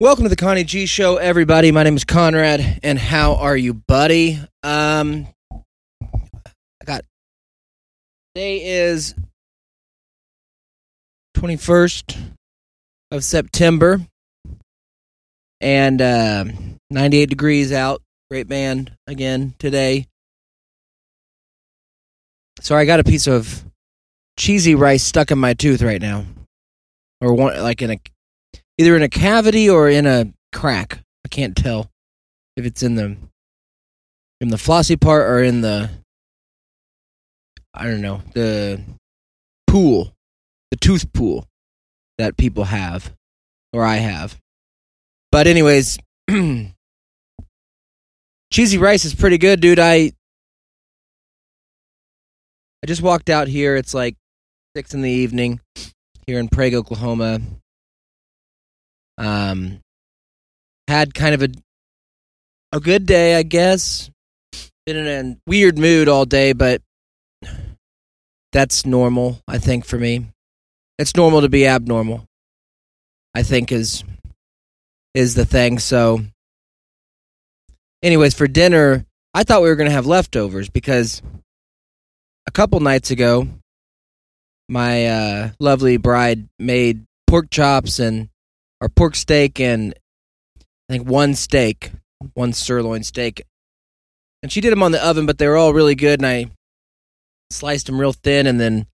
Welcome to the Connie G Show, everybody. My name is Conrad, and how are you, buddy? Um, I got today is twenty first of September, and uh, ninety eight degrees out. Great band again today. Sorry, I got a piece of cheesy rice stuck in my tooth right now, or one like in a either in a cavity or in a crack. I can't tell if it's in the in the flossy part or in the I don't know the pool, the tooth pool that people have or I have. But anyways, cheesy rice is pretty good, dude. I I just walked out here. It's like six in the evening here in Prague, Oklahoma. Um, had kind of a a good day, I guess. Been in a weird mood all day, but that's normal. I think for me, it's normal to be abnormal. I think is is the thing. So, anyways, for dinner, I thought we were gonna have leftovers because a couple nights ago, my uh, lovely bride made pork chops and or pork steak and I think one steak, one sirloin steak. And she did them on the oven, but they were all really good. And I sliced them real thin, and then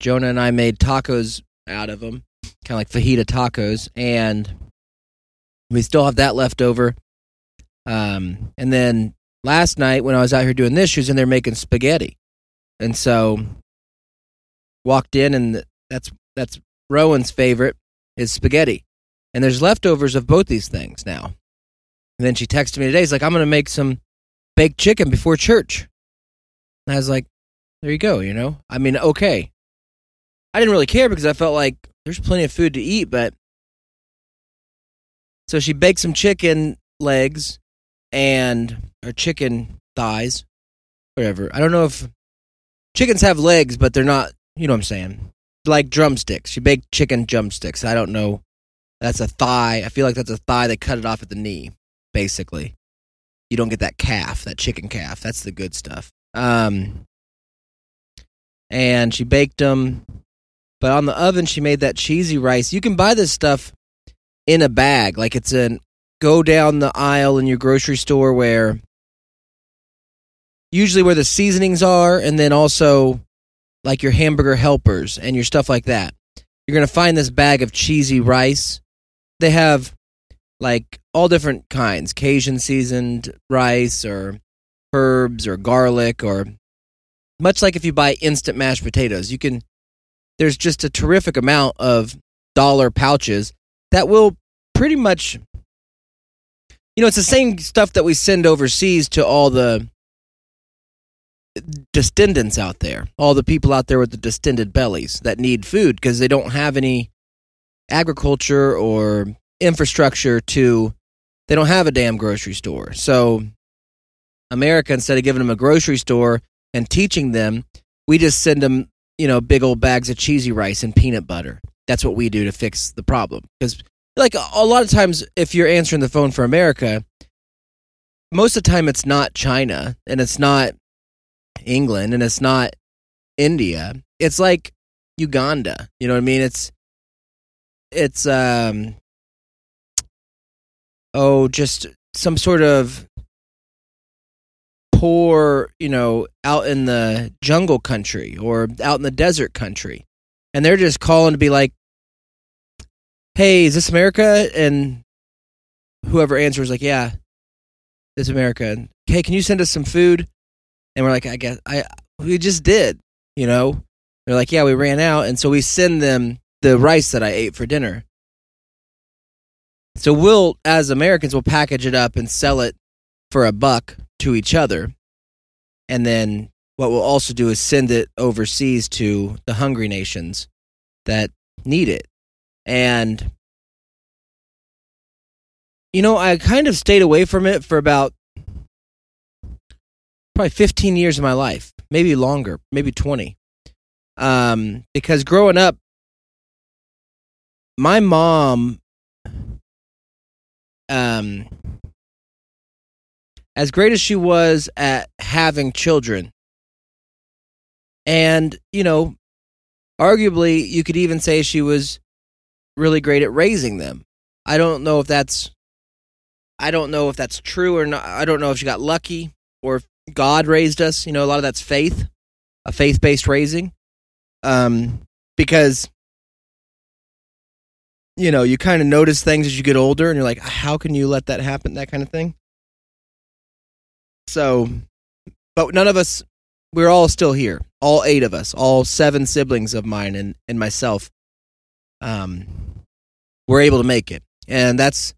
Jonah and I made tacos out of them, kind of like fajita tacos. And we still have that left over. Um, and then last night when I was out here doing this, she was in there making spaghetti, and so walked in, and that's that's Rowan's favorite is spaghetti and there's leftovers of both these things now. And then she texted me today. She's like, I'm going to make some baked chicken before church. And I was like, there you go, you know? I mean, okay. I didn't really care because I felt like there's plenty of food to eat, but. So she baked some chicken legs and, or chicken thighs, whatever. I don't know if chickens have legs, but they're not, you know what I'm saying? Like drumsticks. She baked chicken drumsticks. I don't know that's a thigh. I feel like that's a thigh. They cut it off at the knee, basically. You don't get that calf, that chicken calf. That's the good stuff. Um, and she baked them, but on the oven she made that cheesy rice. You can buy this stuff in a bag, like it's an go down the aisle in your grocery store where usually where the seasonings are, and then also like your hamburger helpers and your stuff like that. You're gonna find this bag of cheesy rice they have like all different kinds Cajun seasoned rice or herbs or garlic or much like if you buy instant mashed potatoes. You can, there's just a terrific amount of dollar pouches that will pretty much, you know, it's the same stuff that we send overseas to all the distendants out there, all the people out there with the distended bellies that need food because they don't have any agriculture or infrastructure to they don't have a damn grocery store. So America instead of giving them a grocery store and teaching them, we just send them, you know, big old bags of cheesy rice and peanut butter. That's what we do to fix the problem. Cuz like a lot of times if you're answering the phone for America, most of the time it's not China and it's not England and it's not India. It's like Uganda. You know what I mean? It's it's um oh just some sort of poor you know out in the jungle country or out in the desert country. And they're just calling to be like hey is this america? And whoever answers like yeah this america. And, hey can you send us some food? And we're like i guess i we just did you know? They're like yeah we ran out. And so we send them the rice that I ate for dinner. So we'll, as Americans, we'll package it up and sell it for a buck to each other. And then what we'll also do is send it overseas to the hungry nations that need it. And, you know, I kind of stayed away from it for about probably 15 years of my life, maybe longer, maybe 20. Um, because growing up, my mom um, as great as she was at having children, and you know, arguably, you could even say she was really great at raising them. I don't know if that's I don't know if that's true or not. I don't know if she got lucky or if God raised us. You know, a lot of that's faith, a faith based raising. Um, because you know, you kind of notice things as you get older and you're like, how can you let that happen? That kind of thing. So, but none of us, we're all still here. All eight of us, all seven siblings of mine and, and myself, um, we're able to make it. And that's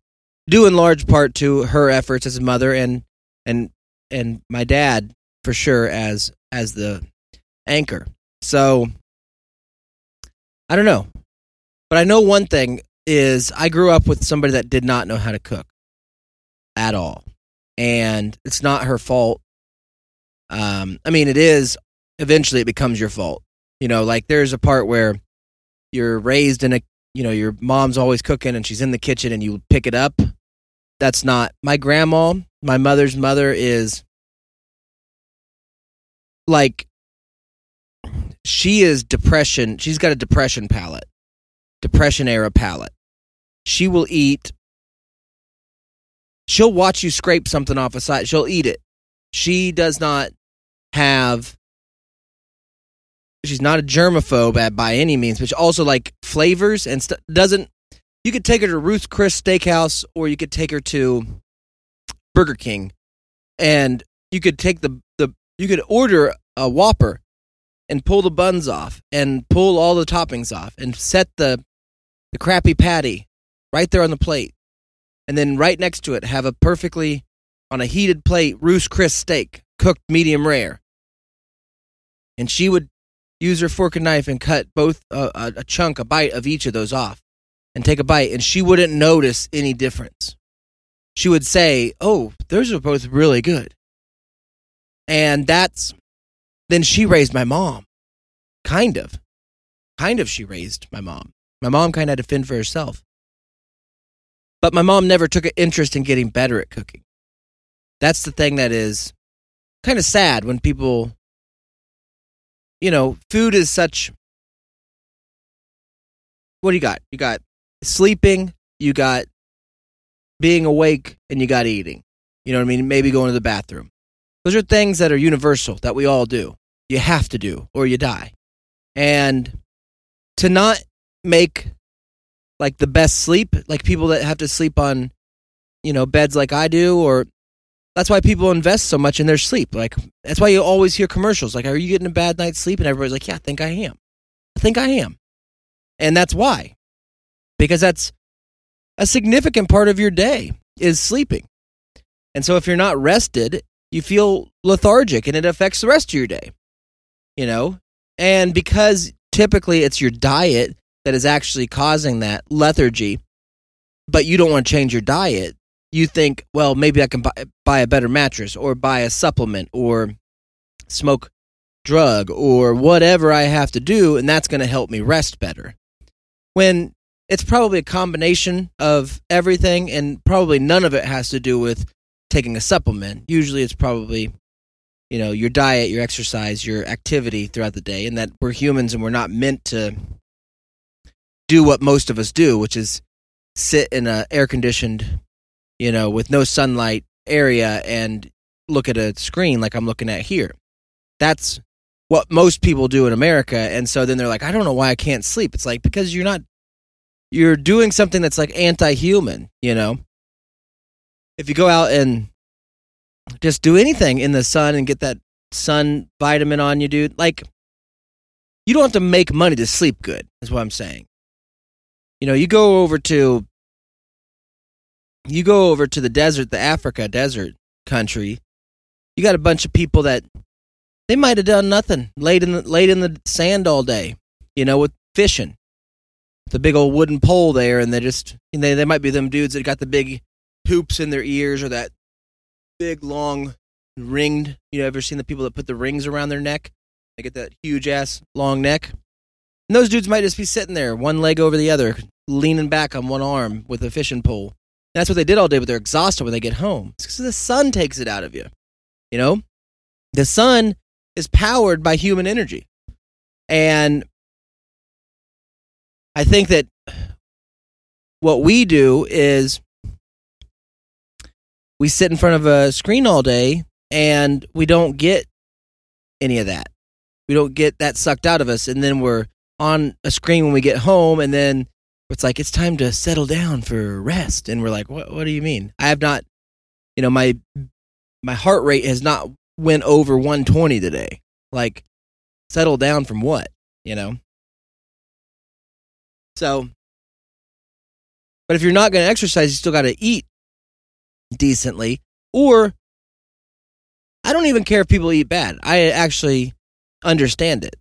due in large part to her efforts as a mother and, and, and my dad for sure as, as the anchor. So, I don't know. But I know one thing is I grew up with somebody that did not know how to cook at all. And it's not her fault. Um, I mean, it is. Eventually, it becomes your fault. You know, like there's a part where you're raised in a, you know, your mom's always cooking and she's in the kitchen and you pick it up. That's not my grandma. My mother's mother is like she is depression. She's got a depression palate, depression era palate. She will eat. She'll watch you scrape something off a side. She'll eat it. She does not have. She's not a germaphobe by any means, but she also like flavors and. Doesn't. You could take her to Ruth Chris Steakhouse, or you could take her to Burger King, and you could take the the you could order a Whopper and pull the buns off and pull all the toppings off and set the the crappy patty right there on the plate. And then right next to it have a perfectly on a heated plate Ruth's Chris steak, cooked medium rare. And she would use her fork and knife and cut both a, a chunk, a bite of each of those off and take a bite and she wouldn't notice any difference. She would say, "Oh, those are both really good." And that's then she raised my mom. Kind of. Kind of she raised my mom. My mom kind of had to fend for herself. But my mom never took an interest in getting better at cooking. That's the thing that is kind of sad when people, you know, food is such. What do you got? You got sleeping, you got being awake, and you got eating. You know what I mean? Maybe going to the bathroom. Those are things that are universal that we all do. You have to do, or you die. And to not make like the best sleep, like people that have to sleep on, you know, beds like I do, or that's why people invest so much in their sleep. Like that's why you always hear commercials like, "Are you getting a bad night's sleep?" And everybody's like, "Yeah, I think I am. I think I am," and that's why, because that's a significant part of your day is sleeping. And so if you're not rested, you feel lethargic and it affects the rest of your day. You know? And because typically it's your diet that is actually causing that lethargy, but you don't want to change your diet, you think, well, maybe I can buy, buy a better mattress or buy a supplement or smoke drug or whatever I have to do, and that's going to help me rest better. When it's probably a combination of everything, and probably none of it has to do with taking a supplement. Usually it's probably you know your diet your exercise your activity throughout the day and that we're humans and we're not meant to do what most of us do, which is sit in a air conditioned, you know, with no sunlight area and look at a screen like I'm looking at here. That's what most people do in America. And so then they're like, I don't know why I can't sleep. It's like because you're not you're doing something that's like anti-human, you know. If you go out and just do anything in the sun and get that sun vitamin on you, dude, like you don't have to make money to sleep good, is what I'm saying you know, you go over to you go over to the desert, the Africa desert country. You got a bunch of people that they might have done nothing, laid in the laid in the sand all day, you know, with fishing. The big old wooden pole there, and they just you they might be them dudes that got the big hoops in their ears or that big long ringed. You know, ever seen the people that put the rings around their neck? They get that huge ass long neck. And those dudes might just be sitting there, one leg over the other, leaning back on one arm with a fishing pole. That's what they did all day, but they're exhausted when they get home. It's because the sun takes it out of you. You know, the sun is powered by human energy, and I think that what we do is we sit in front of a screen all day and we don't get any of that. We don't get that sucked out of us. And then we're on a screen when we get home and then it's like it's time to settle down for rest. And we're like, what what do you mean? I have not you know, my my heart rate has not went over 120 today. Like settle down from what, you know? So but if you're not going to exercise, you still got to eat decently. Or I don't even care if people eat bad. I actually understand it.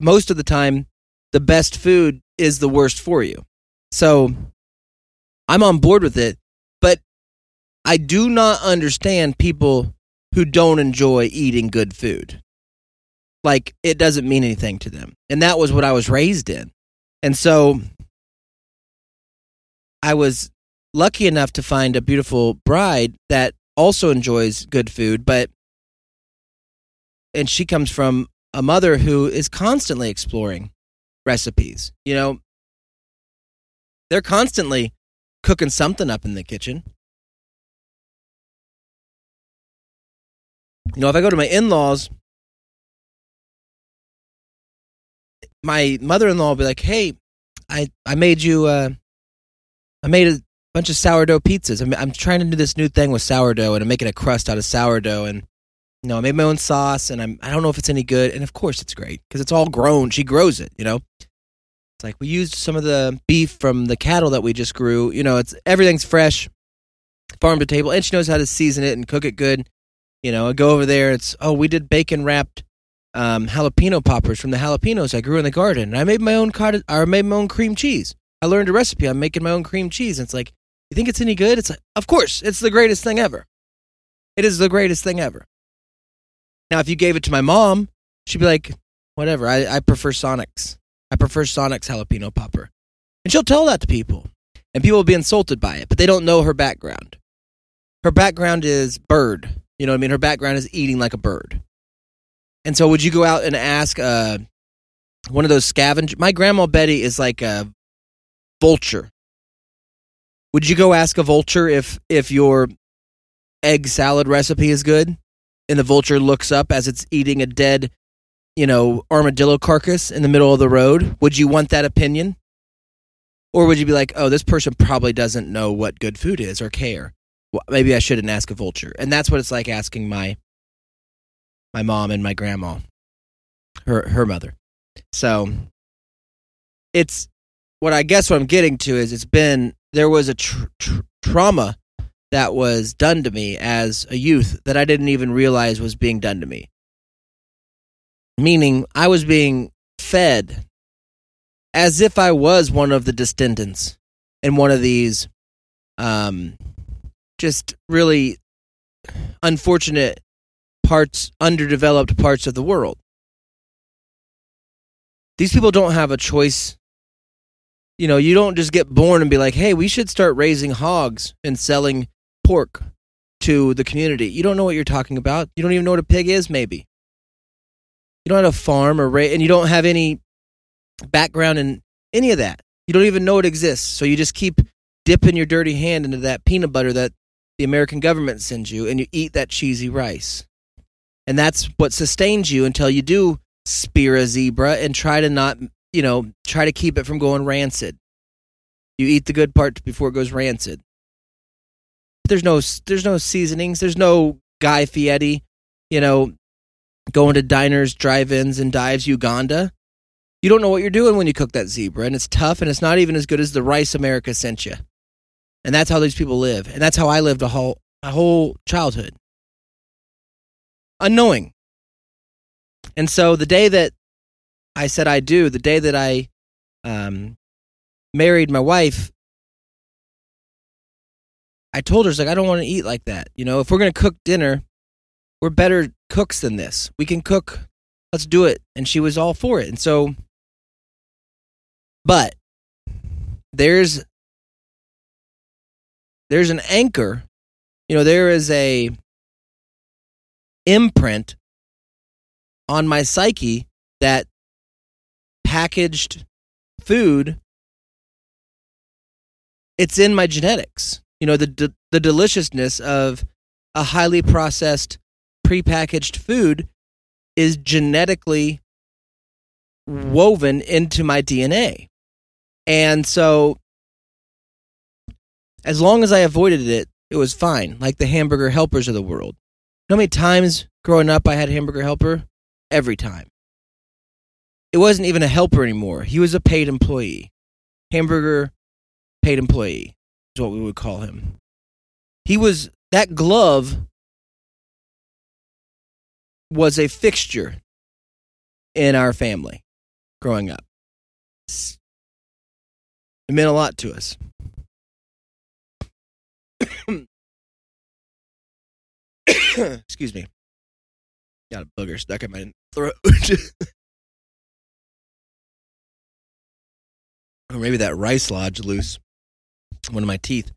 Most of the time, the best food is the worst for you. So I'm on board with it, but I do not understand people who don't enjoy eating good food. Like it doesn't mean anything to them. And that was what I was raised in. And so I was lucky enough to find a beautiful bride that also enjoys good food, but and she comes from a mother who is constantly exploring recipes. You know, they're constantly cooking something up in the kitchen. You know, if I go to my in laws, my mother in law will be like, Hey, I, I made you, uh, I made a bunch of sourdough pizzas. I'm, I'm trying to do this new thing with sourdough and I'm making a crust out of sourdough. And know, I made my own sauce, and I'm I don't know if it's any good, and of course it's great because it's all grown. She grows it, you know. It's like we used some of the beef from the cattle that we just grew. You know, it's everything's fresh, farm to table, and she knows how to season it and cook it good. You know, I go over there. It's oh, we did bacon wrapped um, jalapeno poppers from the jalapenos I grew in the garden. And I made my own cottage, or made my own cream cheese. I learned a recipe. I'm making my own cream cheese. And it's like, you think it's any good? It's like, of course, it's the greatest thing ever. It is the greatest thing ever. Now, if you gave it to my mom, she'd be like, whatever, I, I prefer Sonic's. I prefer Sonic's jalapeno popper. And she'll tell that to people. And people will be insulted by it, but they don't know her background. Her background is bird. You know what I mean? Her background is eating like a bird. And so, would you go out and ask uh, one of those scavenger? My grandma Betty is like a vulture. Would you go ask a vulture if if your egg salad recipe is good? And the vulture looks up as it's eating a dead, you know, armadillo carcass in the middle of the road, would you want that opinion? Or would you be like, oh, this person probably doesn't know what good food is or care? Well, maybe I shouldn't ask a vulture. And that's what it's like asking my my mom and my grandma, her her mother. So it's what I guess what I'm getting to is it's been there was a tr- tr- trauma that was done to me as a youth that I didn't even realize was being done to me. Meaning, I was being fed as if I was one of the descendants in one of these um, just really unfortunate parts, underdeveloped parts of the world. These people don't have a choice you know, you don't just get born and be like, hey, we should start raising hogs and selling pork to the community. You don't know what you're talking about. You don't even know what a pig is, maybe. You don't have a farm or ra- and you don't have any background in any of that. You don't even know it exists. So you just keep dipping your dirty hand into that peanut butter that the American government sends you and you eat that cheesy rice. And that's what sustains you until you do spear a zebra and try to not, you know, try to keep it from going rancid. You eat the good part before it goes rancid. There's no there's no seasonings. There's no Guy Fieri, you know, going to diners, drive-ins, and dives Uganda. You don't know what you're doing when you cook that zebra, and it's tough, and it's not even as good as the rice America sent you. And that's how these people live, and that's how I lived a whole a whole childhood, unknowing. And so the day that I said I do, the day that I um, married my wife, I told her, like, I don't want to eat like that. You know, if we're going to cook dinner, we're better cooks than this. We can cook. Let's do it. And she was all for it. And so, but there's there's an anchor. You know, there is a imprint on my psyche that packaged food it's in my genetics. You know, the the deliciousness of a highly processed prepackaged food is genetically woven into my DNA. And so as long as I avoided it, it was fine, like the hamburger helpers of the world. You know how many times growing up I had hamburger helper? Every time. It wasn't even a helper anymore. He was a paid employee. Hamburger paid employee is what we would call him. He was that glove was a fixture in our family growing up. It meant a lot to us. Excuse me. Got a booger stuck in my throat. or maybe that rice lodge loose one of my teeth.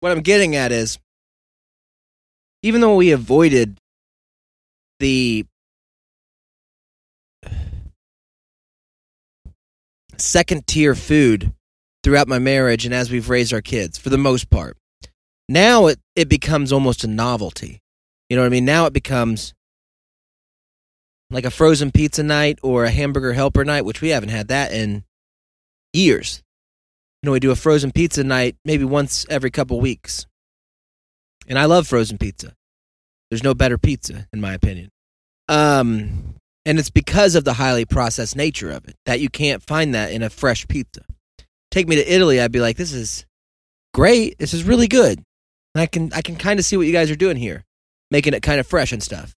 What I'm getting at is even though we avoided the second tier food throughout my marriage and as we've raised our kids for the most part. Now it, it becomes almost a novelty. You know what I mean? Now it becomes like a frozen pizza night or a hamburger helper night, which we haven't had that in years. You know, we do a frozen pizza night maybe once every couple weeks. And I love frozen pizza. There's no better pizza, in my opinion. Um, and it's because of the highly processed nature of it that you can't find that in a fresh pizza. Take me to Italy, I'd be like, this is great. This is really good. And I can I can kind of see what you guys are doing here, making it kind of fresh and stuff.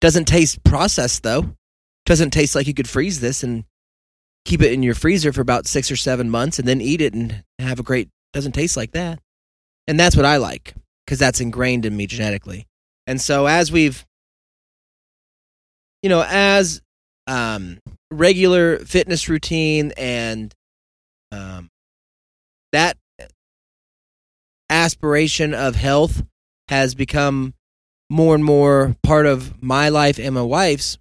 Doesn't taste processed though. Doesn't taste like you could freeze this and keep it in your freezer for about six or seven months and then eat it and have a great doesn't taste like that. And that's what i like because that's ingrained in me genetically. And so as we've you know as um regular fitness routine and um that aspiration of health has become more and more part of my life and my wife's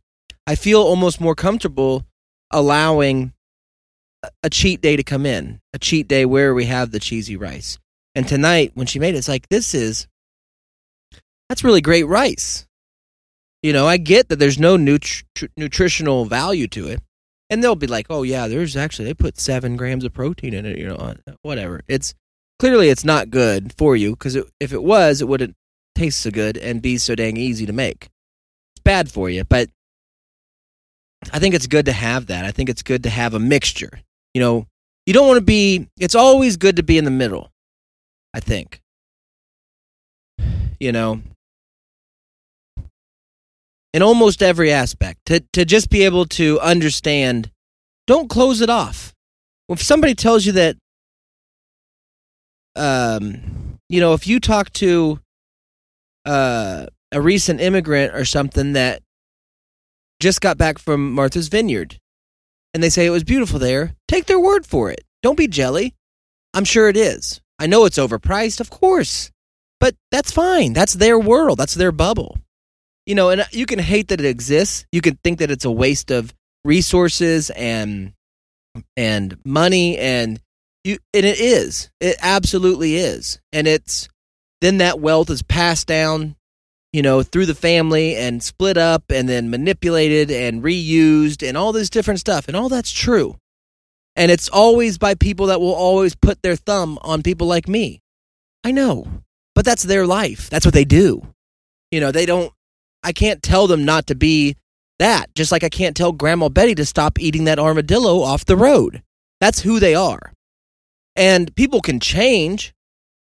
i feel almost more comfortable allowing a cheat day to come in, a cheat day where we have the cheesy rice. And tonight, when she made it, it's like, this is, that's really great rice. You know, I get that there's no nutri- nutritional value to it. And they'll be like, oh, yeah, there's actually, they put seven grams of protein in it, you know, whatever. It's clearly it's not good for you because if it was, it wouldn't taste so good and be so dang easy to make. It's bad for you, but I think it's good to have that. I think it's good to have a mixture. You know, you don't want to be, it's always good to be in the middle, I think. You know, in almost every aspect, to, to just be able to understand, don't close it off. If somebody tells you that, um, you know, if you talk to uh, a recent immigrant or something that just got back from Martha's Vineyard and they say it was beautiful there, take their word for it. Don't be jelly. I'm sure it is. I know it's overpriced, of course, but that's fine. That's their world, that's their bubble. You know, and uh, you can hate that it exists. You can think that it's a waste of resources and and money and you and it is. It absolutely is. And it's then that wealth is passed down you know, through the family and split up and then manipulated and reused and all this different stuff. And all that's true. And it's always by people that will always put their thumb on people like me. I know, but that's their life. That's what they do. You know, they don't, I can't tell them not to be that, just like I can't tell Grandma Betty to stop eating that armadillo off the road. That's who they are. And people can change.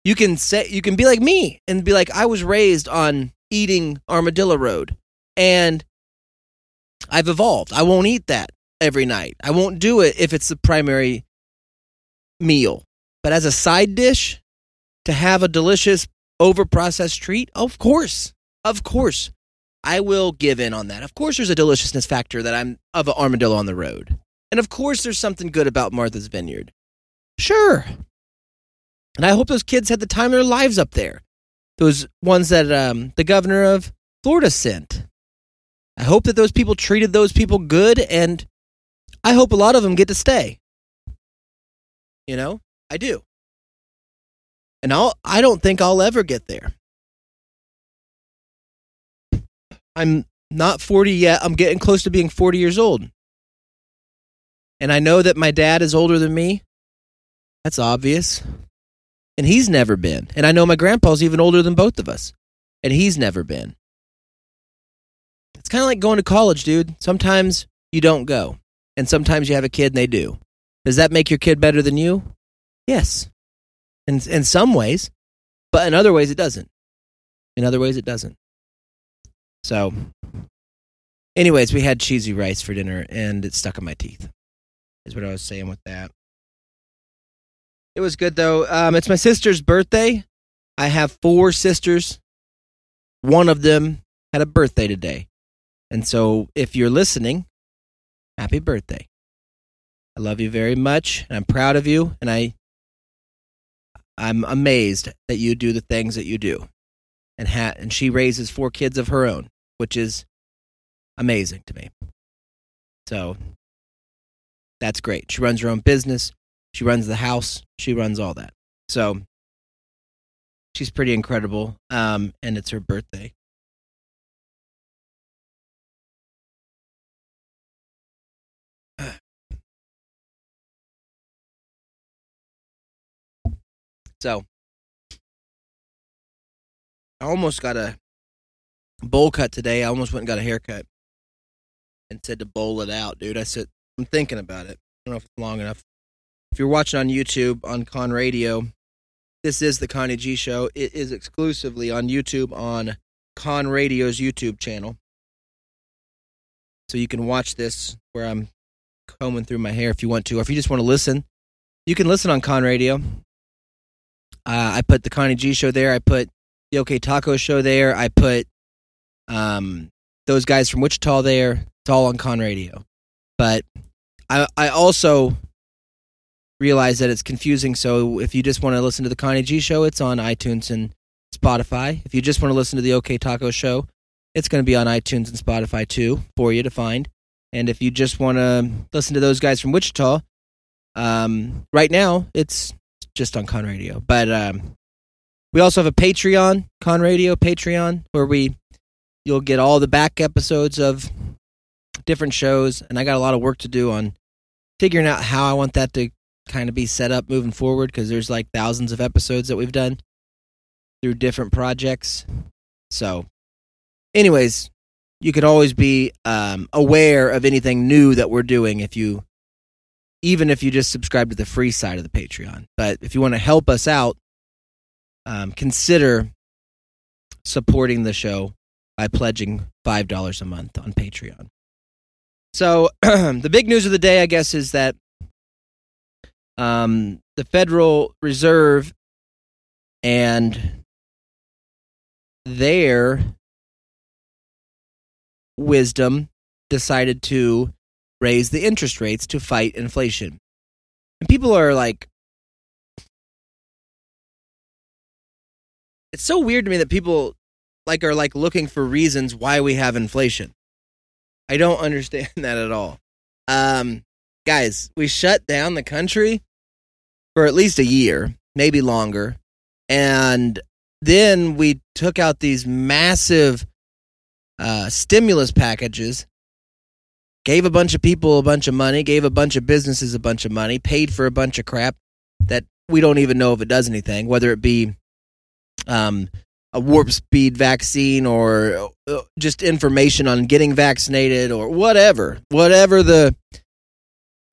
You can say, you can be like me and be like, I was raised on eating armadillo road and I've evolved. I won't eat that every night. I won't do it if it's the primary meal. But as a side dish, to have a delicious overprocessed treat, of course, of course, I will give in on that. Of course, there's a deliciousness factor that I'm of an armadillo on the road. And of course, there's something good about Martha's Vineyard. Sure. And I hope those kids had the time of their lives up there. Those ones that um, the governor of Florida sent. I hope that those people treated those people good, and I hope a lot of them get to stay. You know, I do. And I'll, I don't think I'll ever get there. I'm not 40 yet. I'm getting close to being 40 years old. And I know that my dad is older than me. That's obvious. And he's never been. And I know my grandpa's even older than both of us. And he's never been. It's kind of like going to college, dude. Sometimes you don't go. And sometimes you have a kid and they do. Does that make your kid better than you? Yes. In in some ways, but in other ways it doesn't. In other ways it doesn't. So anyways, we had cheesy rice for dinner and it stuck in my teeth. Is what I was saying with that. It was good though. Um, it's my sister's birthday. I have four sisters. One of them had a birthday today. And so if you're listening, happy birthday. I love you very much and I'm proud of you and I I'm amazed that you do the things that you do. And ha- and she raises four kids of her own, which is amazing to me. So that's great. She runs her own business. She runs the house. She runs all that. So she's pretty incredible. Um, and it's her birthday. So I almost got a bowl cut today. I almost went and got a haircut and said to bowl it out, dude. I said I'm thinking about it. I don't know if it's long enough. If you're watching on YouTube on Con Radio, this is the Connie G Show. It is exclusively on YouTube on Con Radio's YouTube channel. So you can watch this where I'm combing through my hair if you want to, or if you just want to listen, you can listen on Con Radio. Uh, I put the Connie G show there. I put the OK Taco show there. I put um, those guys from Wichita there. It's all on Con Radio. But I, I also realize that it's confusing. So if you just want to listen to the Connie G show, it's on iTunes and Spotify. If you just want to listen to the OK Taco show, it's going to be on iTunes and Spotify too for you to find. And if you just want to listen to those guys from Wichita, um, right now it's just on Con Radio. But um, we also have a Patreon, Con Radio Patreon, where we you'll get all the back episodes of different shows, and I got a lot of work to do on figuring out how I want that to kind of be set up moving forward because there's like thousands of episodes that we've done through different projects. So, anyways, you can always be um, aware of anything new that we're doing if you even if you just subscribe to the free side of the Patreon. But if you want to help us out, um, consider supporting the show by pledging $5 a month on Patreon. So, the big news of the day, I guess, is that um, the Federal Reserve and their wisdom decided to raise the interest rates to fight inflation. And people are like, it's so weird to me that people like are like looking for reasons why we have inflation. I don't understand that at all. Um, guys, we shut down the country for at least a year, maybe longer, and then we took out these massive uh, stimulus packages gave a bunch of people a bunch of money, gave a bunch of businesses a bunch of money, paid for a bunch of crap that we don't even know if it does anything, whether it be um, a warp speed vaccine or uh, just information on getting vaccinated or whatever, whatever the,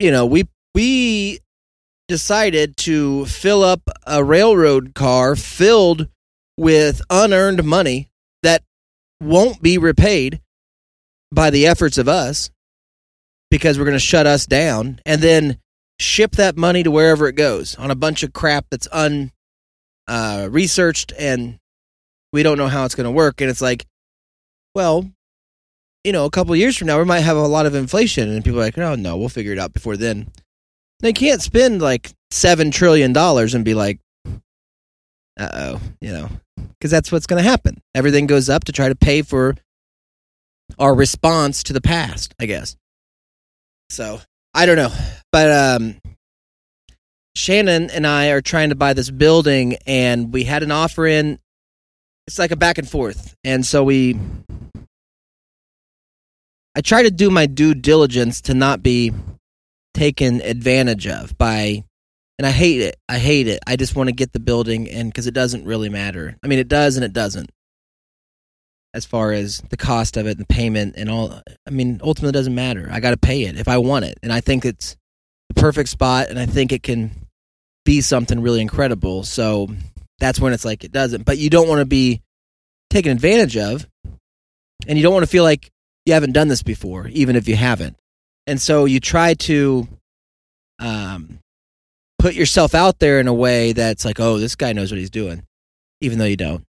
you know, we we decided to fill up a railroad car filled with unearned money that won't be repaid by the efforts of us because we're going to shut us down and then ship that money to wherever it goes on a bunch of crap that's un uh, researched and we don't know how it's going to work. And it's like well you know a couple years from now we might have a lot of inflation and people are like oh no we'll figure it out before then they can't spend like 7 trillion dollars and be like uh oh, you know, because that's what's going to happen. Everything goes up to try to pay for our response to the past, I guess. So I don't know, but um, Shannon and I are trying to buy this building, and we had an offer in. It's like a back and forth, and so we. I try to do my due diligence to not be taken advantage of by and I hate it. I hate it. I just want to get the building and because it doesn't really matter. I mean, it does and it doesn't. As far as the cost of it, and the payment, and all. I mean, ultimately, it doesn't matter. I got to pay it if I want it, and I think it's the perfect spot, and I think it can be something really incredible. So that's when it's like it doesn't. But you don't want to be taken advantage of, and you don't want to feel like you haven't done this before, even if you haven't. And so you try to um, put yourself out there in a way that's like, oh, this guy knows what he's doing, even though you don't.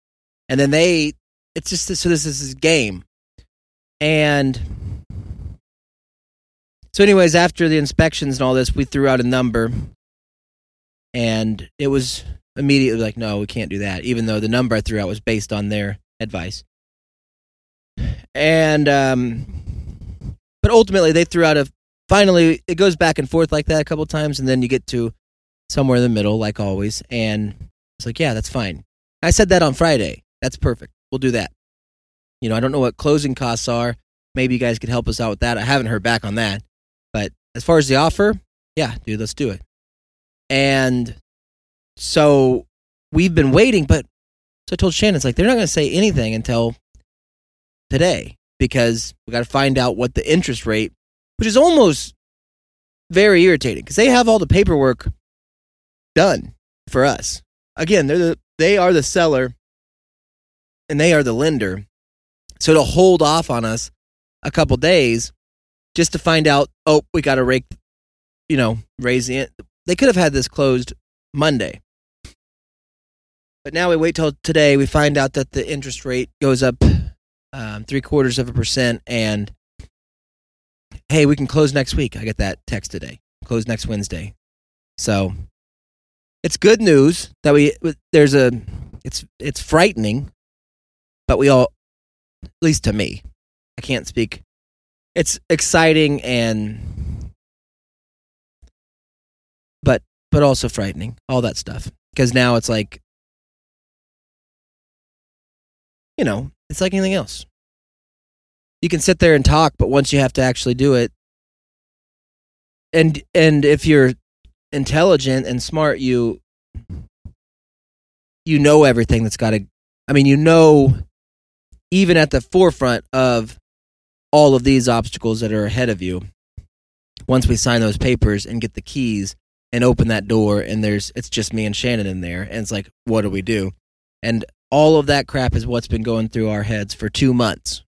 And then they, it's just so this is a game. And so, anyways, after the inspections and all this, we threw out a number, and it was immediately like, no, we can't do that, even though the number I threw out was based on their advice. And, um, but ultimately, they threw out a finally, it goes back and forth like that a couple times, and then you get to somewhere in the middle, like always. And it's like, yeah, that's fine. I said that on Friday. That's perfect. We'll do that. You know, I don't know what closing costs are. Maybe you guys could help us out with that. I haven't heard back on that. But as far as the offer, yeah, dude, let's do it. And so we've been waiting, but so I told Shannon, it's like they're not going to say anything until today because we got to find out what the interest rate, which is almost very irritating because they have all the paperwork done for us. Again, they're the, they are the seller and they are the lender. So to hold off on us a couple days just to find out, oh, we got to rake, you know, raise the. They could have had this closed Monday. But now we wait till today. We find out that the interest rate goes up um, three quarters of a percent, and hey, we can close next week. I get that text today. Close next Wednesday. So it's good news that we there's a it's it's frightening, but we all at least to me, I can't speak. It's exciting and but but also frightening, all that stuff. Because now it's like you know, it's like anything else. You can sit there and talk, but once you have to actually do it and and if you're intelligent and smart, you you know everything that's got to. I mean, you know, even at the forefront of all of these obstacles that are ahead of you. Once we sign those papers and get the keys and open that door, and there's it's just me and Shannon in there, and it's like, what do we do? And all of that crap is what's been going through our heads for two months.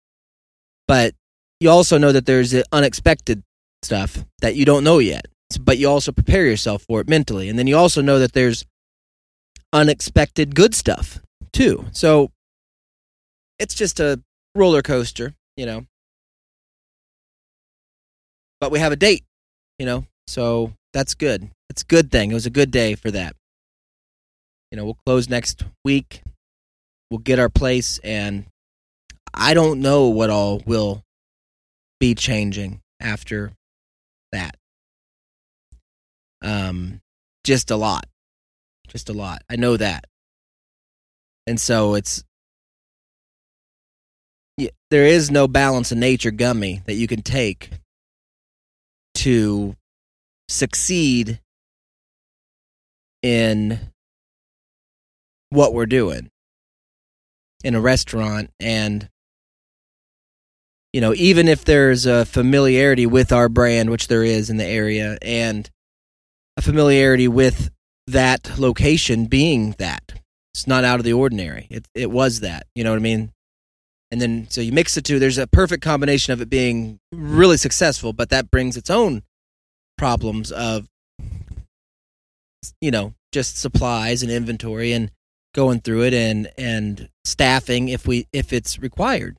But you also know that there's unexpected stuff that you don't know yet but you also prepare yourself for it mentally. And then you also know that there's unexpected good stuff too. So it's just a roller coaster, you know. But we have a date, you know. So that's good. It's a good thing. It was a good day for that. You know, we'll close next week. We'll get our place and I don't know what all will be changing after that. Um, just a lot, just a lot. I know that, and so it's yeah, there is no balance in nature gummy that you can take to succeed in what we're doing in a restaurant and you know even if there's a familiarity with our brand which there is in the area and a familiarity with that location being that. It's not out of the ordinary. It it was that. You know what I mean? And then so you mix the two. There's a perfect combination of it being really successful, but that brings its own problems of you know just supplies and inventory and going through it and and staffing if we if it's required.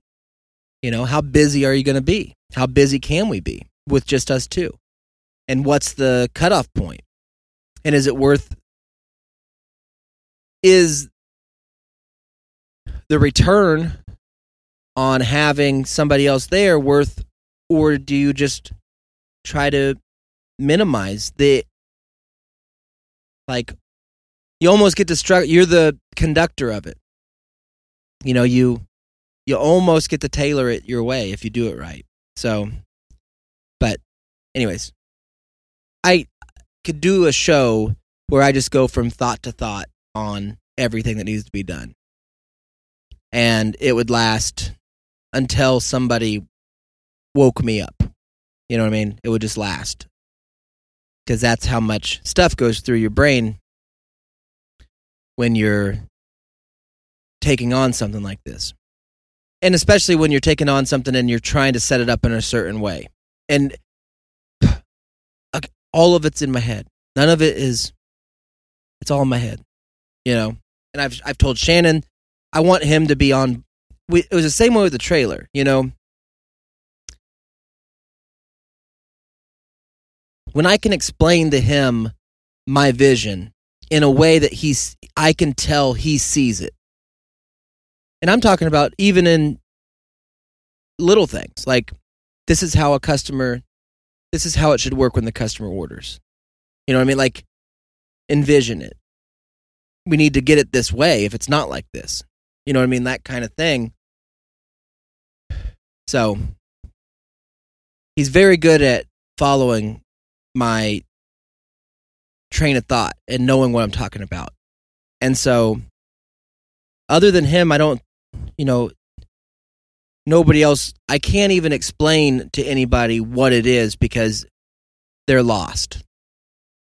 You know, how busy are you going to be? How busy can we be with just us two? and what's the cutoff point? and is it worth is the return on having somebody else there worth or do you just try to minimize the like you almost get distracted you're the conductor of it. You know you you almost get to tailor it your way if you do it right. So but anyways i could do a show where i just go from thought to thought on everything that needs to be done. And it would last until somebody woke me up. You know what i mean? It would just last. Because that's how much stuff goes through your brain when you're taking on something like this. And especially when you're taking on something and you're trying to set it up in a certain way. And all of it's in my head. None of it is it's all in my head. You know. And I've I've told Shannon I want him to be on it was the same way with the trailer, you know. when I can explain to him my vision in a way that he's I can tell he sees it. And I'm talking about even in little things like this is how a customer this is how it should work when the customer orders. You know what I mean? Like envision it. We need to get it this way if it's not like this. You know what I mean? That kind of thing. So he's very good at following my train of thought and knowing what I'm talking about. And so, other than him, I don't, you know, nobody else, I can't even explain to anybody what it is because they're lost.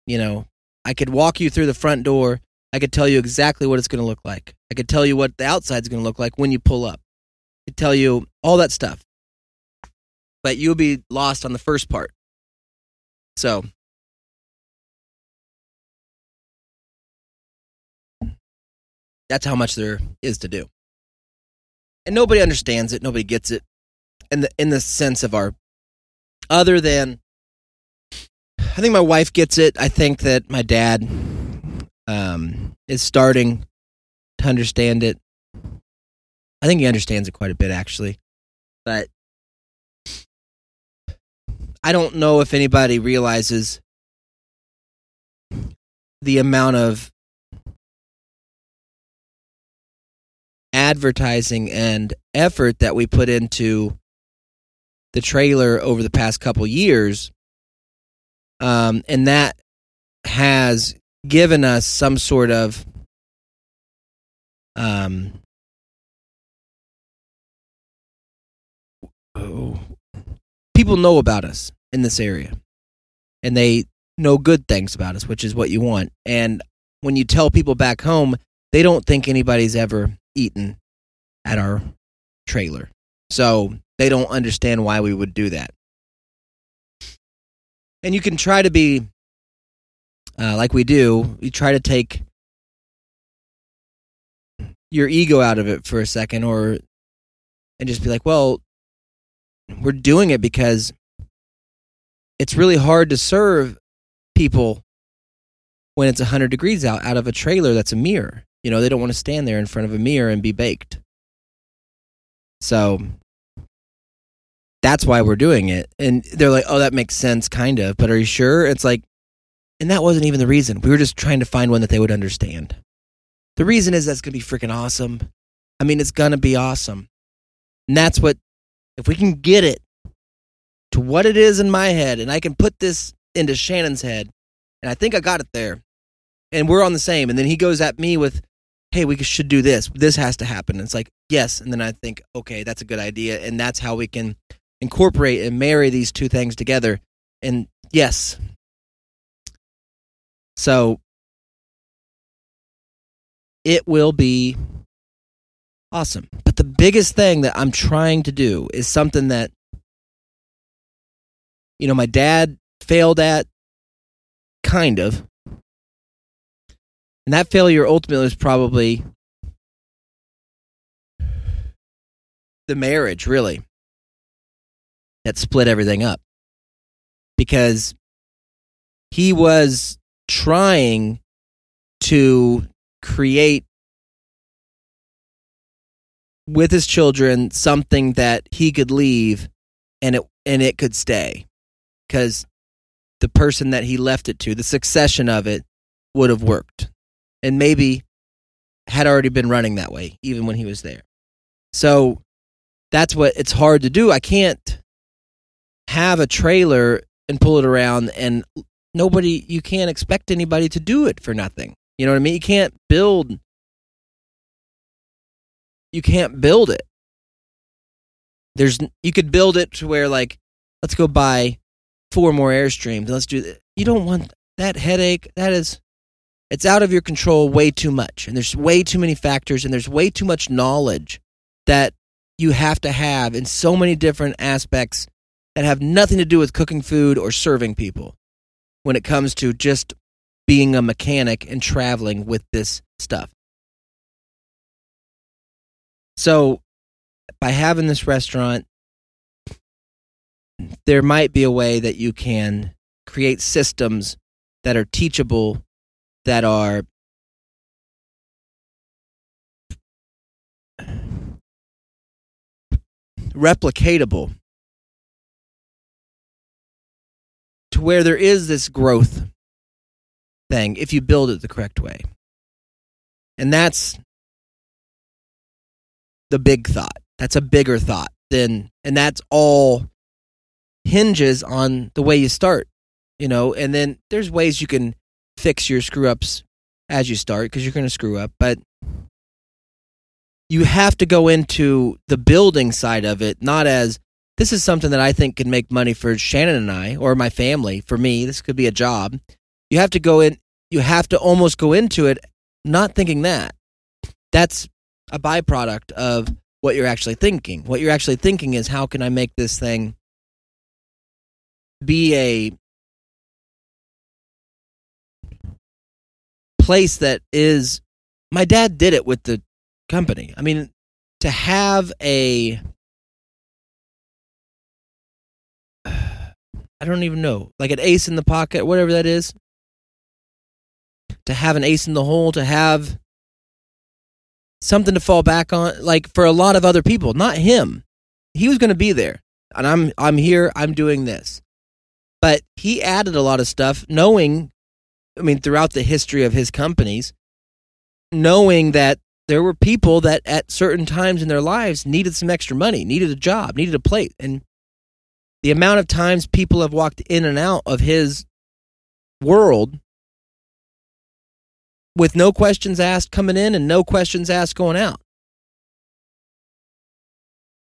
You know, I could walk you through the front door. I could tell you exactly what it's going to look like. I could tell you what the outside's going to look like when you pull up. I could tell you all that stuff. But you'll be lost on the first part. So that's how much there is to do. And nobody understands it, nobody gets it in the in the sense of our other than I think my wife gets it. I think that my dad um, is starting to understand it. I think he understands it quite a bit actually. But I don't know if anybody realizes the amount of advertising and effort that we put into the trailer over the past couple years. Um, and that has given us some sort of um, people know about us in this area and they know good things about us, which is what you want. And when you tell people back home, they don't think anybody's ever eaten at our trailer. So they don't understand why we would do that. And you can try to be uh, like we do, you try to take your ego out of it for a second or and just be like, well, we're doing it because it's really hard to serve people when it's 100 degrees out out of a trailer that's a mirror. You know, they don't want to stand there in front of a mirror and be baked. So that's why we're doing it. And they're like, oh, that makes sense, kind of. But are you sure? It's like, and that wasn't even the reason. We were just trying to find one that they would understand. The reason is that's going to be freaking awesome. I mean, it's going to be awesome. And that's what if we can get it to what it is in my head and I can put this into Shannon's head, and I think I got it there, and we're on the same, and then he goes at me with, hey, we should do this. This has to happen. And it's like, yes. And then I think, okay, that's a good idea. And that's how we can incorporate and marry these two things together. And yes. So it will be awesome. But the biggest thing that I'm trying to do is something that, you know, my dad failed at, kind of. And that failure ultimately was probably the marriage, really, that split everything up. Because he was trying to create with his children something that he could leave and it and it could stay because the person that he left it to the succession of it would have worked and maybe had already been running that way even when he was there so that's what it's hard to do i can't have a trailer and pull it around and nobody you can't expect anybody to do it for nothing you know what i mean you can't build you can't build it. There's you could build it to where like let's go buy four more airstreams. Let's do that. You don't want that headache. That is it's out of your control way too much. And there's way too many factors and there's way too much knowledge that you have to have in so many different aspects that have nothing to do with cooking food or serving people when it comes to just being a mechanic and traveling with this stuff. So, by having this restaurant, there might be a way that you can create systems that are teachable, that are replicatable to where there is this growth thing if you build it the correct way. And that's the big thought. That's a bigger thought than, and that's all hinges on the way you start, you know. And then there's ways you can fix your screw ups as you start because you're going to screw up, but you have to go into the building side of it, not as this is something that I think can make money for Shannon and I or my family. For me, this could be a job. You have to go in, you have to almost go into it not thinking that. That's a byproduct of what you're actually thinking. What you're actually thinking is how can I make this thing be a place that is my dad did it with the company. I mean, to have a I don't even know, like an ace in the pocket, whatever that is. To have an ace in the hole, to have something to fall back on like for a lot of other people not him he was going to be there and i'm i'm here i'm doing this but he added a lot of stuff knowing i mean throughout the history of his companies knowing that there were people that at certain times in their lives needed some extra money needed a job needed a plate and the amount of times people have walked in and out of his world with no questions asked coming in and no questions asked going out.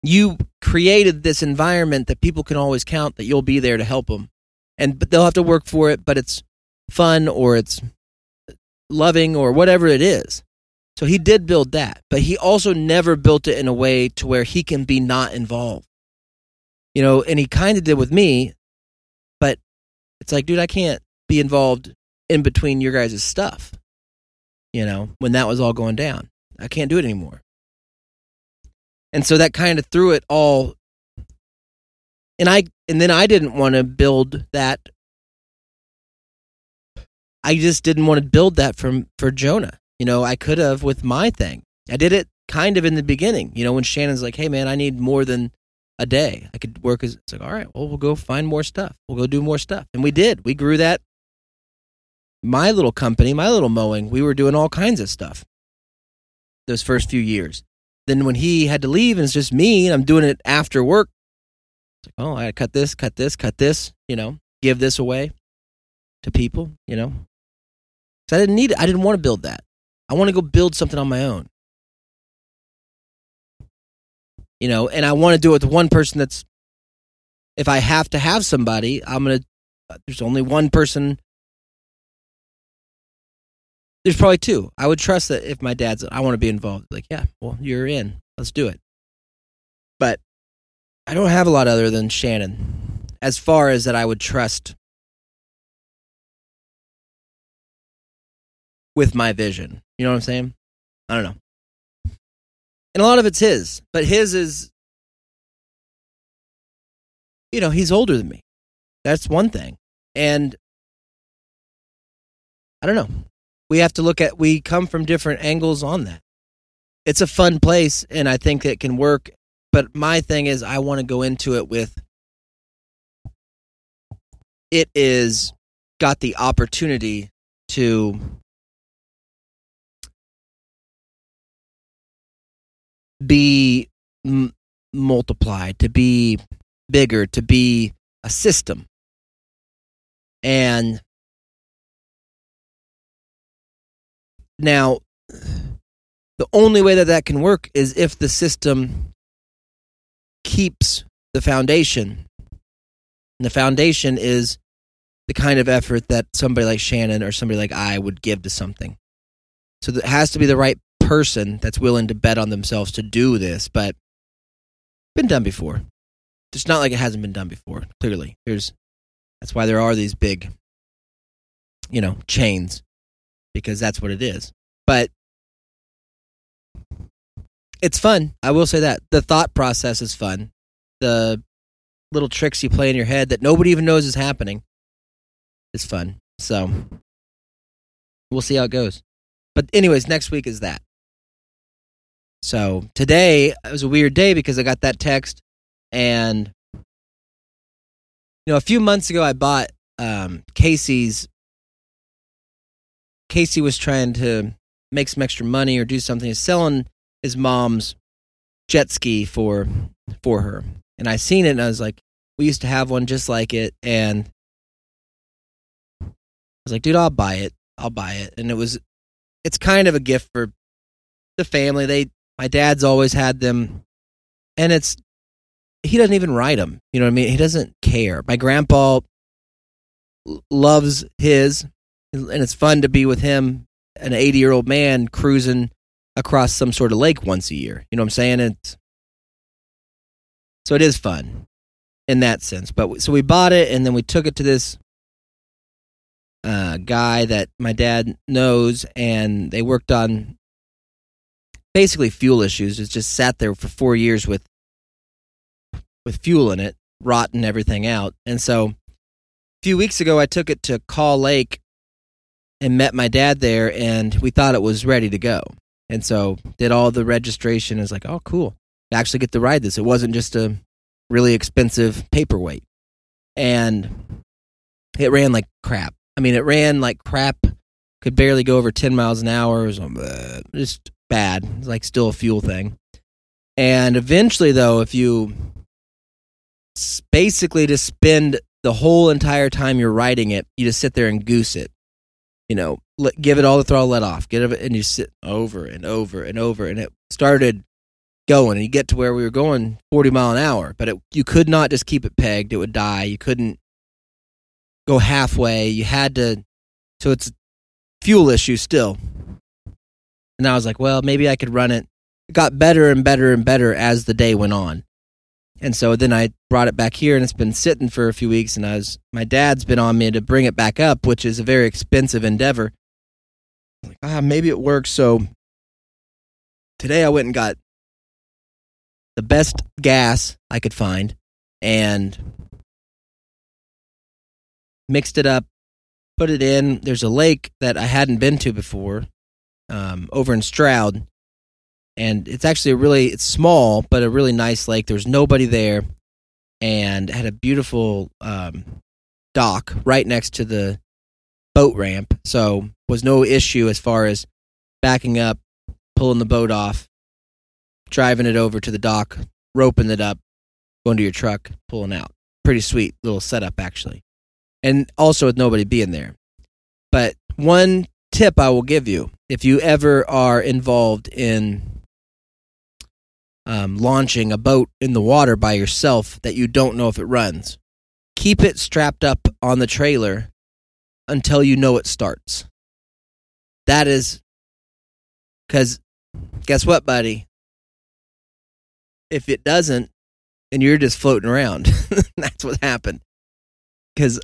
You created this environment that people can always count that you'll be there to help them. And but they'll have to work for it, but it's fun or it's loving or whatever it is. So he did build that, but he also never built it in a way to where he can be not involved. You know, and he kind of did with me, but it's like, dude, I can't be involved in between your guys' stuff you know, when that was all going down. I can't do it anymore. And so that kind of threw it all and I and then I didn't want to build that I just didn't want to build that from for Jonah. You know, I could have with my thing. I did it kind of in the beginning, you know, when Shannon's like, "Hey man, I need more than a day. I could work as it's like, all right, well, we'll go find more stuff. We'll go do more stuff. And we did. We grew that my little company, my little mowing, we were doing all kinds of stuff those first few years. Then when he had to leave and it's just me and I'm doing it after work, it's like, oh, I cut this, cut this, cut this, you know, give this away to people, you know. So I didn't need it. I didn't want to build that. I want to go build something on my own. You know, and I want to do it with one person that's if I have to have somebody, I'm going to there's only one person there's probably two. I would trust that if my dad's, I want to be involved. Like, yeah, well, you're in. Let's do it. But I don't have a lot other than Shannon, as far as that I would trust with my vision. You know what I'm saying? I don't know. And a lot of it's his, but his is, you know, he's older than me. That's one thing. And I don't know we have to look at we come from different angles on that it's a fun place and I think it can work. But my thing is, I want to go into it with it is got the opportunity to be m- multiplied, to be bigger, to be a system. And now, the only way that that can work is if the system keeps the foundation. And the foundation is the kind of effort that somebody like Shannon or somebody like I would give to something. So it has to be the right person that's willing to bet on themselves to do this, but been done before. It's not like it hasn't been done before. Clearly, there's that's why there are these big, you know, chains because that's what it is. But it's fun. I will say that the thought process is fun. The little tricks you play in your head that nobody even knows is happening is fun. So we'll see how it goes. But anyways, next week is that. So today it was a weird day because I got that text and you know a few months ago I bought um, Casey's Casey was trying to make some extra money or do something. He's selling his mom's jet ski for for her. And I seen it and I was like, we used to have one just like it and I was like, dude, I'll buy it. I'll buy it. And it was it's kind of a gift for the family. They my dad's always had them and it's he doesn't even ride them. You know what I mean? He doesn't care. My grandpa loves his and it's fun to be with him, an 80 year old man cruising across some sort of lake once a year. You know what I'm saying? It's so it is fun in that sense. But so we bought it and then we took it to this uh, guy that my dad knows, and they worked on basically fuel issues. It just sat there for four years with with fuel in it, rotting everything out. And so a few weeks ago, I took it to Call Lake and met my dad there, and we thought it was ready to go. And so did all the registration. Is like, oh, cool. I actually get to ride this. It wasn't just a really expensive paperweight, and it ran like crap. I mean, it ran like crap. Could barely go over ten miles an hour. It was uh, just bad. It's like still a fuel thing. And eventually, though, if you basically just spend the whole entire time you're riding it, you just sit there and goose it you know, let, give it all the throttle let off, get it, and you sit over and over and over, and it started going, and you get to where we were going 40 mile an hour, but it, you could not just keep it pegged; it would die. You couldn't go halfway. You had to, so it's fuel issue still. And I was like, well, maybe I could run it. It got better and better and better as the day went on. And so then I brought it back here and it's been sitting for a few weeks and I was my dad's been on me to bring it back up, which is a very expensive endeavor. Like, ah, maybe it works. So today I went and got the best gas I could find and mixed it up, put it in. There's a lake that I hadn't been to before, um, over in Stroud, and it's actually a really it's small but a really nice lake. There's nobody there, and had a beautiful um, dock right next to the boat ramp, so was no issue as far as backing up, pulling the boat off, driving it over to the dock, roping it up, going to your truck, pulling out. Pretty sweet little setup actually, and also with nobody being there. But one tip I will give you if you ever are involved in um, launching a boat in the water by yourself that you don't know if it runs. Keep it strapped up on the trailer until you know it starts. That is because guess what, buddy? If it doesn't, and you're just floating around, that's what happened. Because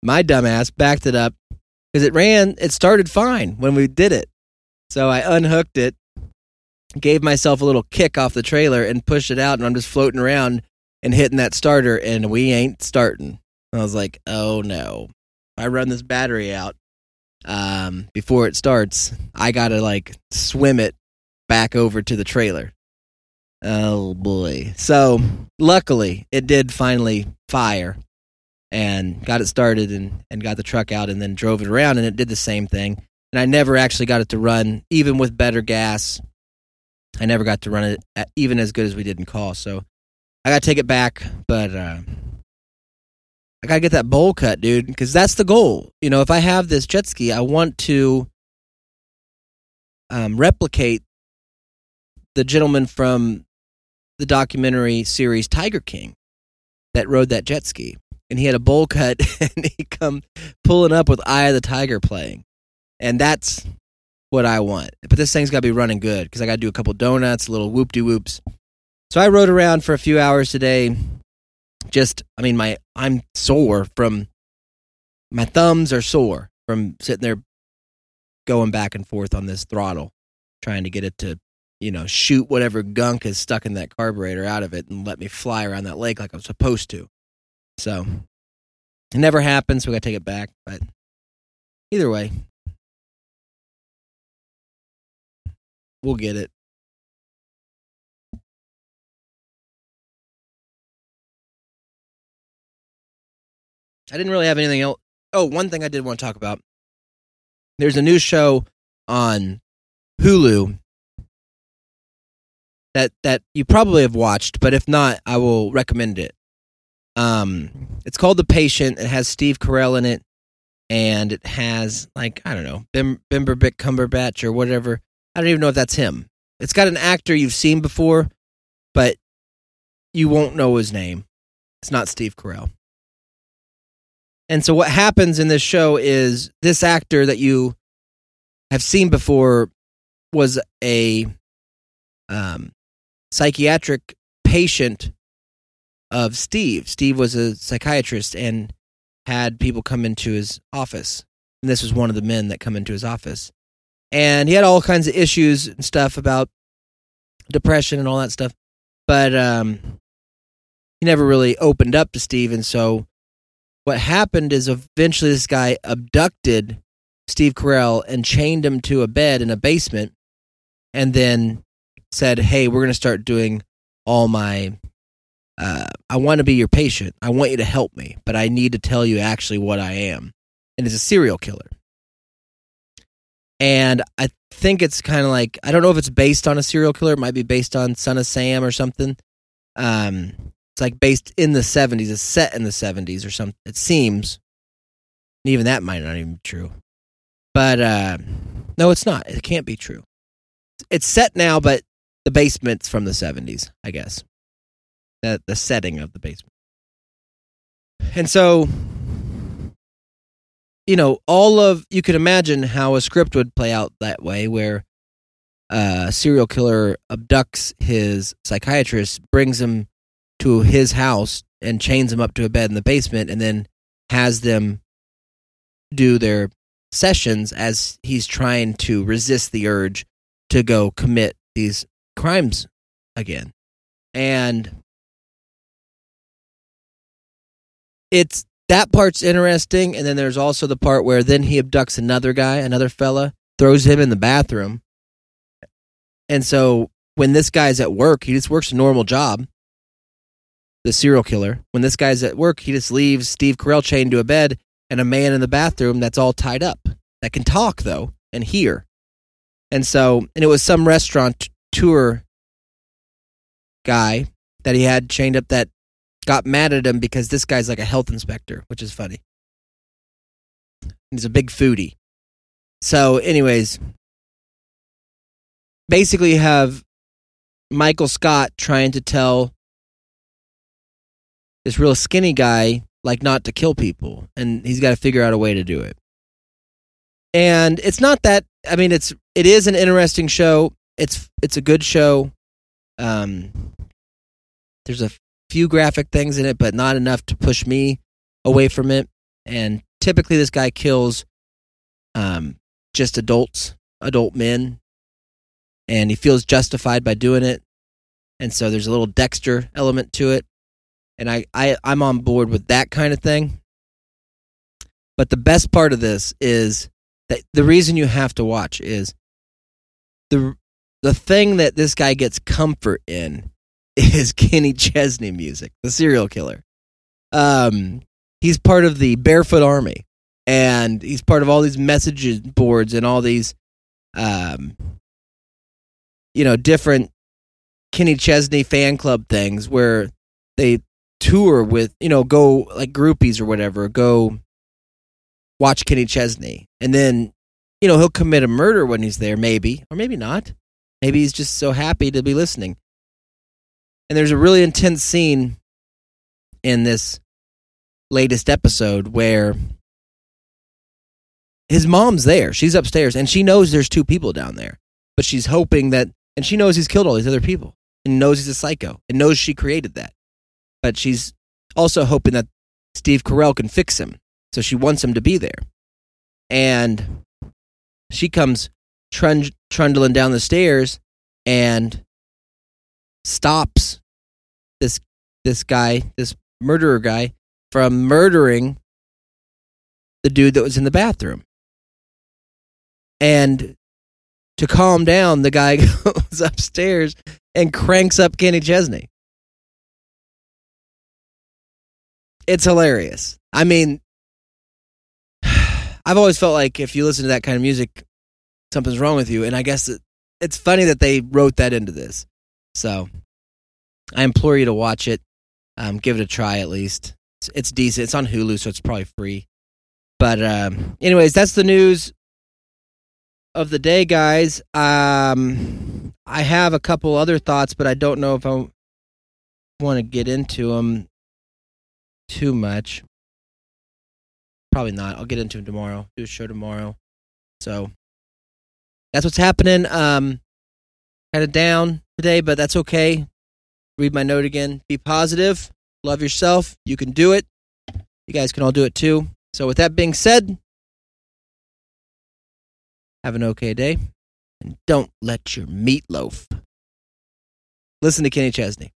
my dumbass backed it up because it ran, it started fine when we did it. So I unhooked it gave myself a little kick off the trailer and pushed it out, and I'm just floating around and hitting that starter, and we ain't starting. I was like, oh no. I run this battery out um, before it starts. I gotta like swim it back over to the trailer. Oh boy. So, luckily, it did finally fire and got it started and, and got the truck out and then drove it around and it did the same thing. And I never actually got it to run, even with better gas. I never got to run it at, even as good as we did in call. So I got to take it back, but uh, I got to get that bowl cut, dude, because that's the goal. You know, if I have this jet ski, I want to um, replicate the gentleman from the documentary series Tiger King that rode that jet ski. And he had a bowl cut and he come pulling up with Eye of the Tiger playing. And that's what I want. But this thing's got to be running good because I got to do a couple donuts, a little whoop de whoops. So I rode around for a few hours today. Just, I mean, my I'm sore from my thumbs are sore from sitting there going back and forth on this throttle, trying to get it to, you know, shoot whatever gunk is stuck in that carburetor out of it and let me fly around that lake like I'm supposed to. So it never happened, so we got to take it back. But either way, we'll get it. I didn't really have anything else. Oh, one thing I did want to talk about. There's a new show on Hulu that that you probably have watched, but if not, I will recommend it. Um, it's called The Patient. It has Steve Carell in it, and it has like I don't know Bim, Bimberbick Cumberbatch or whatever. I don't even know if that's him. It's got an actor you've seen before, but you won't know his name. It's not Steve Carell. And so what happens in this show is this actor that you have seen before was a um, psychiatric patient of Steve. Steve was a psychiatrist and had people come into his office. And this was one of the men that come into his office. And he had all kinds of issues and stuff about depression and all that stuff. But um, he never really opened up to Steve. And so what happened is eventually this guy abducted Steve Carell and chained him to a bed in a basement and then said, Hey, we're going to start doing all my. Uh, I want to be your patient. I want you to help me, but I need to tell you actually what I am. And it's a serial killer. And I think it's kind of like I don't know if it's based on a serial killer. It might be based on Son of Sam or something. Um, it's like based in the 70s. It's set in the 70s or something. It seems. Even that might not even be true. But uh, no, it's not. It can't be true. It's set now, but the basement's from the 70s, I guess. The, the setting of the basement. And so, you know, all of, you could imagine how a script would play out that way, where uh, a serial killer abducts his psychiatrist, brings him to his house and chains him up to a bed in the basement and then has them do their sessions as he's trying to resist the urge to go commit these crimes again. And it's that part's interesting and then there's also the part where then he abducts another guy, another fella, throws him in the bathroom. And so when this guy's at work, he just works a normal job the serial killer. When this guy's at work, he just leaves Steve Carell chained to a bed and a man in the bathroom that's all tied up that can talk though and hear. And so, and it was some restaurant tour guy that he had chained up that got mad at him because this guy's like a health inspector, which is funny. He's a big foodie. So, anyways, basically, you have Michael Scott trying to tell this real skinny guy like not to kill people and he's got to figure out a way to do it and it's not that i mean it's it is an interesting show it's it's a good show um there's a few graphic things in it but not enough to push me away from it. And typically this guy kills um just adults adult men and he feels justified by doing it. And so there's a little dexter element to it. And I, I I'm on board with that kind of thing. But the best part of this is that the reason you have to watch is the the thing that this guy gets comfort in is Kenny Chesney music, the serial killer. Um, he's part of the Barefoot Army, and he's part of all these message boards and all these, um, you know, different Kenny Chesney fan club things where they tour with, you know, go like groupies or whatever, go watch Kenny Chesney, and then, you know, he'll commit a murder when he's there, maybe, or maybe not. Maybe he's just so happy to be listening. And there's a really intense scene in this latest episode where his mom's there. She's upstairs and she knows there's two people down there. But she's hoping that and she knows he's killed all these other people and knows he's a psycho and knows she created that. But she's also hoping that Steve Carell can fix him. So she wants him to be there. And she comes trund- trundling down the stairs and stops this this guy, this murderer guy, from murdering the dude that was in the bathroom. And to calm down, the guy goes upstairs and cranks up Kenny Chesney. It's hilarious. I mean, I've always felt like if you listen to that kind of music, something's wrong with you. And I guess it, it's funny that they wrote that into this. So I implore you to watch it. Um, give it a try at least. It's, it's, decent. It's on Hulu, so it's probably free. But um, anyways, that's the news of the day, guys. Um, I have a couple other thoughts, but I don't know if I want to get into them too much. Probably not. I'll get into them tomorrow. Do a show tomorrow. So that's what's happening. Um, kind of down today, but that's okay. Read my note again. Be positive. Love yourself. You can do it. You guys can all do it too. So, with that being said, have an okay day and don't let your meatloaf. Listen to Kenny Chesney.